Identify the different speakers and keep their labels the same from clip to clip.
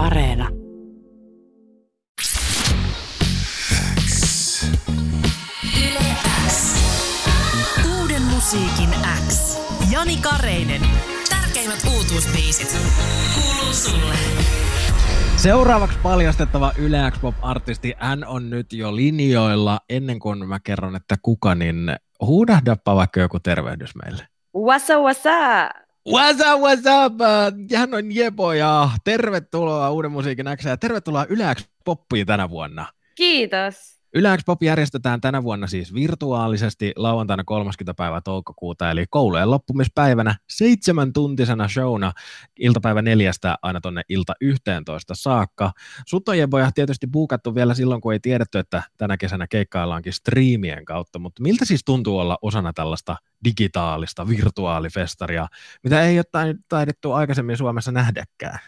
Speaker 1: Areena.
Speaker 2: Uuden musiikin X. Jani Kareinen. Tärkeimmät uutuusbiisit. Kuuluu sulle.
Speaker 3: Seuraavaksi paljastettava Yle Pop-artisti, hän on nyt jo linjoilla. Ennen kuin mä kerron, että kuka, niin huudahdappa vaikka joku tervehdys meille.
Speaker 4: What's up, what's up?
Speaker 3: What's up, what's up? Hän on Jebo ja tervetuloa Uuden musiikin X ja tervetuloa Yle Poppiin tänä vuonna.
Speaker 4: Kiitos.
Speaker 3: Yläks Pop järjestetään tänä vuonna siis virtuaalisesti lauantaina 30. päivä toukokuuta, eli koulujen loppumispäivänä seitsemän tuntisena showna iltapäivä neljästä aina tonne ilta 11 saakka. Sut on Jeboja tietysti buukattu vielä silloin, kun ei tiedetty, että tänä kesänä keikkaillaankin striimien kautta, mutta miltä siis tuntuu olla osana tällaista digitaalista virtuaalifestaria, mitä ei ole taidettu aikaisemmin Suomessa nähdäkään?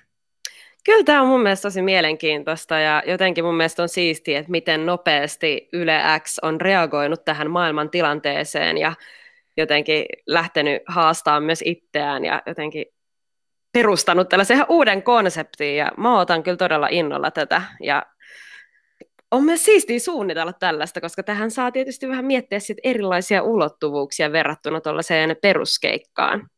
Speaker 4: Kyllä tämä on mun mielestä tosi mielenkiintoista ja jotenkin mun mielestä on siistiä, että miten nopeasti Yle X on reagoinut tähän maailman tilanteeseen ja jotenkin lähtenyt haastamaan myös itseään ja jotenkin perustanut tällaisen ihan uuden konseptin ja mä otan kyllä todella innolla tätä ja on myös siistiä suunnitella tällaista, koska tähän saa tietysti vähän miettiä sit erilaisia ulottuvuuksia verrattuna tuollaiseen peruskeikkaan.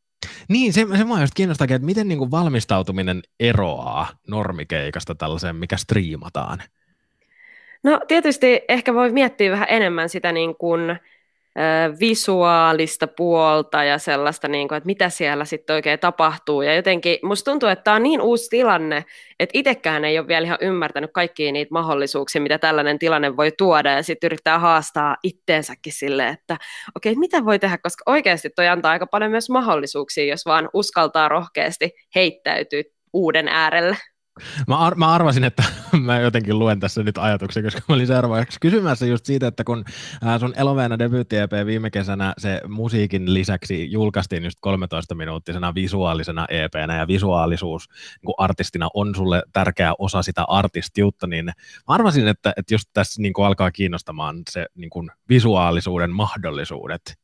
Speaker 3: Niin, se, se mua just kiinnostaa, että miten niin kuin valmistautuminen eroaa normikeikasta tällaiseen, mikä striimataan?
Speaker 4: No tietysti ehkä voi miettiä vähän enemmän sitä niin kuin, visuaalista puolta ja sellaista, niin kuin, että mitä siellä sitten oikein tapahtuu. Ja jotenkin musta tuntuu, että tämä on niin uusi tilanne, että itsekään ei ole vielä ihan ymmärtänyt kaikkia niitä mahdollisuuksia, mitä tällainen tilanne voi tuoda, ja sitten yrittää haastaa itteensäkin sille, että okei, okay, mitä voi tehdä, koska oikeasti toi antaa aika paljon myös mahdollisuuksia, jos vaan uskaltaa rohkeasti heittäytyä uuden äärelle.
Speaker 3: Mä, ar- mä arvasin, että mä jotenkin luen tässä nyt ajatuksia, koska mä olin seuraavaksi kysymässä just siitä, että kun sun Eloveena debyytti EP viime kesänä se musiikin lisäksi julkaistiin just 13-minuuttisena visuaalisena EPnä ja visuaalisuus niin artistina on sulle tärkeä osa sitä artistiutta, niin mä arvasin, että, että just tässä niin alkaa kiinnostamaan se niin visuaalisuuden mahdollisuudet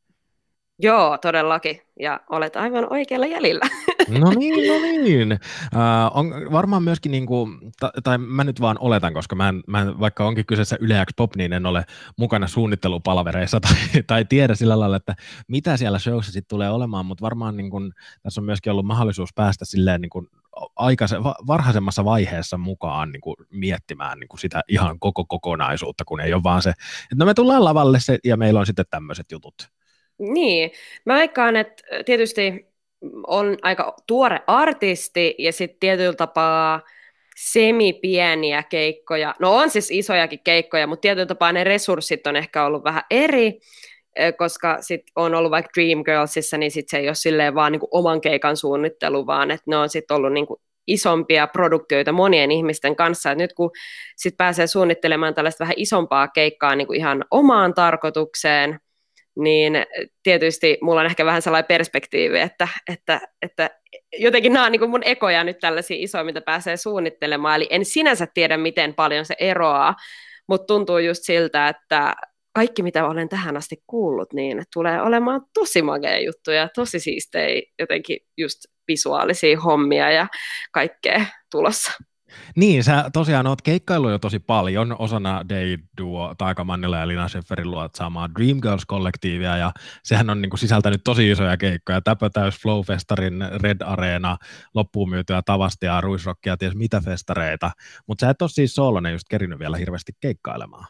Speaker 4: Joo, todellakin. Ja olet aivan oikealla jäljellä.
Speaker 3: No niin, no niin. Uh, on varmaan myöskin, niin kuin, ta, tai mä nyt vaan oletan, koska mä en, mä en, vaikka onkin kyseessä yleäksi pop, niin en ole mukana suunnittelupalvereissa tai, tai tiedä sillä lailla, että mitä siellä showssa sitten tulee olemaan, mutta varmaan niin kuin, tässä on myöskin ollut mahdollisuus päästä silleen niin kuin, aikaise, varhaisemmassa vaiheessa mukaan niin kuin miettimään niin kuin sitä ihan koko kokonaisuutta, kun ei ole vaan se, että no me tullaan lavalle se, ja meillä on sitten tämmöiset jutut.
Speaker 4: Niin, mä veikkaan, että tietysti on aika tuore artisti ja sitten tietyllä tapaa semipieniä keikkoja. No on siis isojakin keikkoja, mutta tietyllä tapaa ne resurssit on ehkä ollut vähän eri, koska sit on ollut vaikka Dreamgirlsissa, niin sit se ei ole silleen vaan niinku oman keikan suunnittelu, vaan että ne on sitten ollut niinku isompia produktioita monien ihmisten kanssa. Et nyt kun sit pääsee suunnittelemaan tällaista vähän isompaa keikkaa niinku ihan omaan tarkoitukseen, niin tietysti mulla on ehkä vähän sellainen perspektiivi, että, että, että jotenkin nämä on niin mun ekoja nyt tällaisia isoja, mitä pääsee suunnittelemaan, eli en sinänsä tiedä, miten paljon se eroaa, mutta tuntuu just siltä, että kaikki, mitä olen tähän asti kuullut, niin tulee olemaan tosi magea juttuja, tosi siistejä jotenkin just visuaalisia hommia ja kaikkea tulossa.
Speaker 3: Niin, sä tosiaan oot keikkailu jo tosi paljon osana Day Duo, Taika Mannila ja Lina Schefferin luot saamaa Dreamgirls-kollektiivia, ja sehän on niin kuin sisältänyt tosi isoja keikkoja, Täpötäys, Flow-festarin, Red Arena, loppuun myytyä Tavastia, Ruisrockia, ties mitä festareita, mutta sä et ole siis soolonen just kerinyt vielä hirveästi keikkailemaan.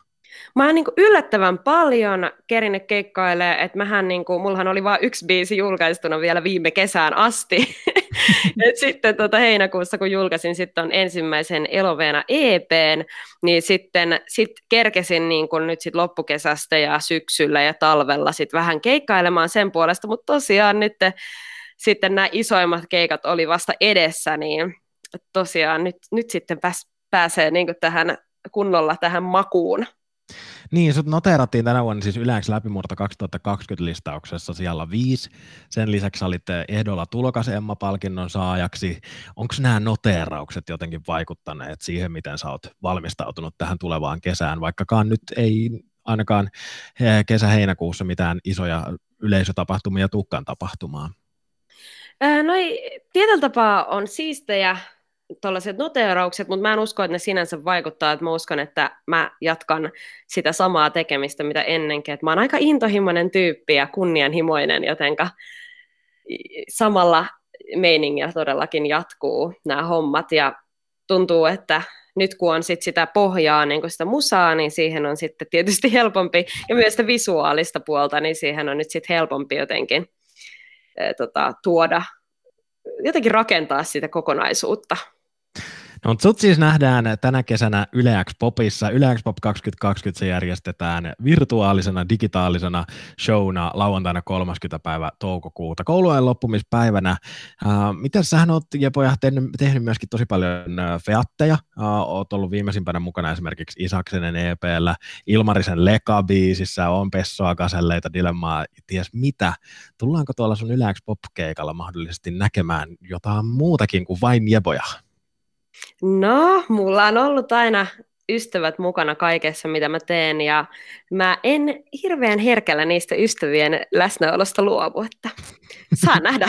Speaker 4: Mä oon niinku yllättävän paljon kerinyt keikkailemaan, että mähän niinku, mullahan oli vain yksi biisi julkaistuna vielä viime kesään asti. Et sitten tota heinäkuussa, kun julkaisin sitten on ensimmäisen Eloveena EPn, niin sitten sit kerkesin niinku nyt sit loppukesästä ja syksyllä ja talvella sit vähän keikkailemaan sen puolesta, mutta tosiaan nyt sitten nämä isoimmat keikat oli vasta edessä, niin tosiaan nyt, nyt sitten pääs, pääsee niinku tähän kunnolla tähän makuun.
Speaker 3: Niin, sut noteerattiin tänä vuonna siis yleensä läpimurto 2020 listauksessa siellä viisi. Sen lisäksi olit ehdolla tulokas Emma-palkinnon saajaksi. Onko nämä noteeraukset jotenkin vaikuttaneet siihen, miten sä oot valmistautunut tähän tulevaan kesään, vaikkakaan nyt ei ainakaan eh, kesä-heinäkuussa mitään isoja yleisötapahtumia tukkaan tapahtumaan?
Speaker 4: No tietyllä tapaa on siistejä tuollaiset noteeraukset, mutta mä en usko, että ne sinänsä vaikuttaa, että mä uskon, että mä jatkan sitä samaa tekemistä, mitä ennenkin, että mä oon aika intohimoinen tyyppi ja kunnianhimoinen, jotenka samalla meiningillä todellakin jatkuu nämä hommat, ja tuntuu, että nyt kun on sit sitä pohjaa, niin kuin sitä musaa, niin siihen on sitten tietysti helpompi, ja myös sitä visuaalista puolta, niin siihen on nyt sitten helpompi jotenkin e, tota, tuoda, jotenkin rakentaa sitä kokonaisuutta.
Speaker 3: No, mutta sut siis nähdään tänä kesänä Yle X Popissa. Yle X Pop 2020 se järjestetään virtuaalisena, digitaalisena showna lauantaina 30. päivä toukokuuta koulujen loppumispäivänä. Uh, miten sähän oot, Jepoja, tehnyt, tehnyt myöskin tosi paljon featteja. Uh, oot ollut viimeisimpänä mukana esimerkiksi Isaksenen EPllä, Ilmarisen Leka-biisissä, on Pessoa, Kaselleita, Dilemmaa, ties mitä. Tullaanko tuolla sun Yle X Pop-keikalla mahdollisesti näkemään jotain muutakin kuin vain Jepoja?
Speaker 4: No, mulla on ollut aina ystävät mukana kaikessa, mitä mä teen, ja mä en hirveän herkällä niistä ystävien läsnäolosta luovu, että saa nähdä.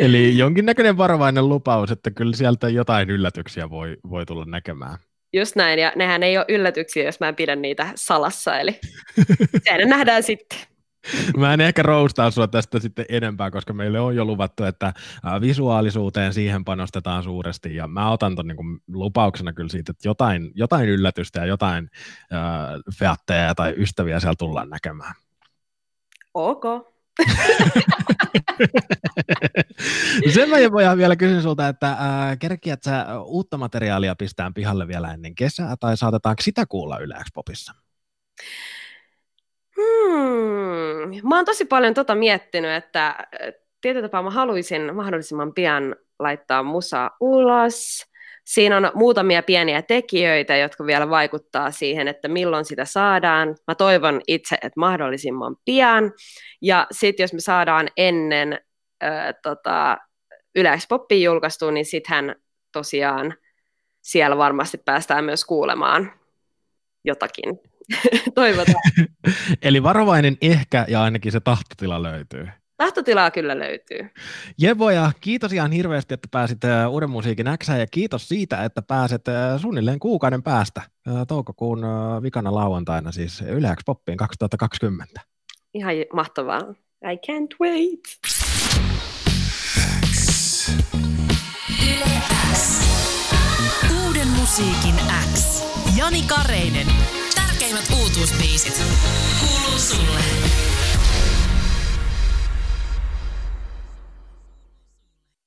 Speaker 3: Eli jonkinnäköinen varovainen lupaus, että kyllä sieltä jotain yllätyksiä voi, voi tulla näkemään.
Speaker 4: Just näin, ja nehän ei ole yllätyksiä, jos mä en pidä niitä salassa, eli sen nähdään sitten.
Speaker 3: Mä en ehkä roustaa sua tästä sitten enempää, koska meille on jo luvattu, että visuaalisuuteen siihen panostetaan suuresti, ja mä otan ton niin lupauksena kyllä siitä, että jotain, jotain yllätystä ja jotain äh, featteja tai ystäviä siellä tullaan näkemään.
Speaker 4: Ok.
Speaker 3: Sen mä voidaan vielä kysyä sulta, että äh, kerkiät sä uutta materiaalia pistään pihalle vielä ennen kesää, tai saatetaanko sitä kuulla Yle Popissa?
Speaker 4: Hmm. Mä oon tosi paljon tota miettinyt, että tietyllä tapaa mä haluaisin mahdollisimman pian laittaa musa ulos. Siinä on muutamia pieniä tekijöitä, jotka vielä vaikuttaa siihen, että milloin sitä saadaan. Mä toivon itse, että mahdollisimman pian. Ja sitten jos me saadaan ennen äh, tota, Yleispoppin julkaistua, niin sittenhän tosiaan siellä varmasti päästään myös kuulemaan jotakin Toivotaan.
Speaker 3: Eli varovainen ehkä ja ainakin se tahtotila löytyy.
Speaker 4: Tahtotilaa kyllä löytyy.
Speaker 3: Jevoja, kiitos ihan hirveästi, että pääsit Uuden musiikin Xään ja kiitos siitä, että pääset suunnilleen kuukauden päästä toukokuun vikana lauantaina siis Yle Poppiin 2020.
Speaker 4: Ihan mahtavaa. I can't wait.
Speaker 2: Uuden musiikin X. Jani Kareinen. Uutuusbiisit. Kuuluu sulle.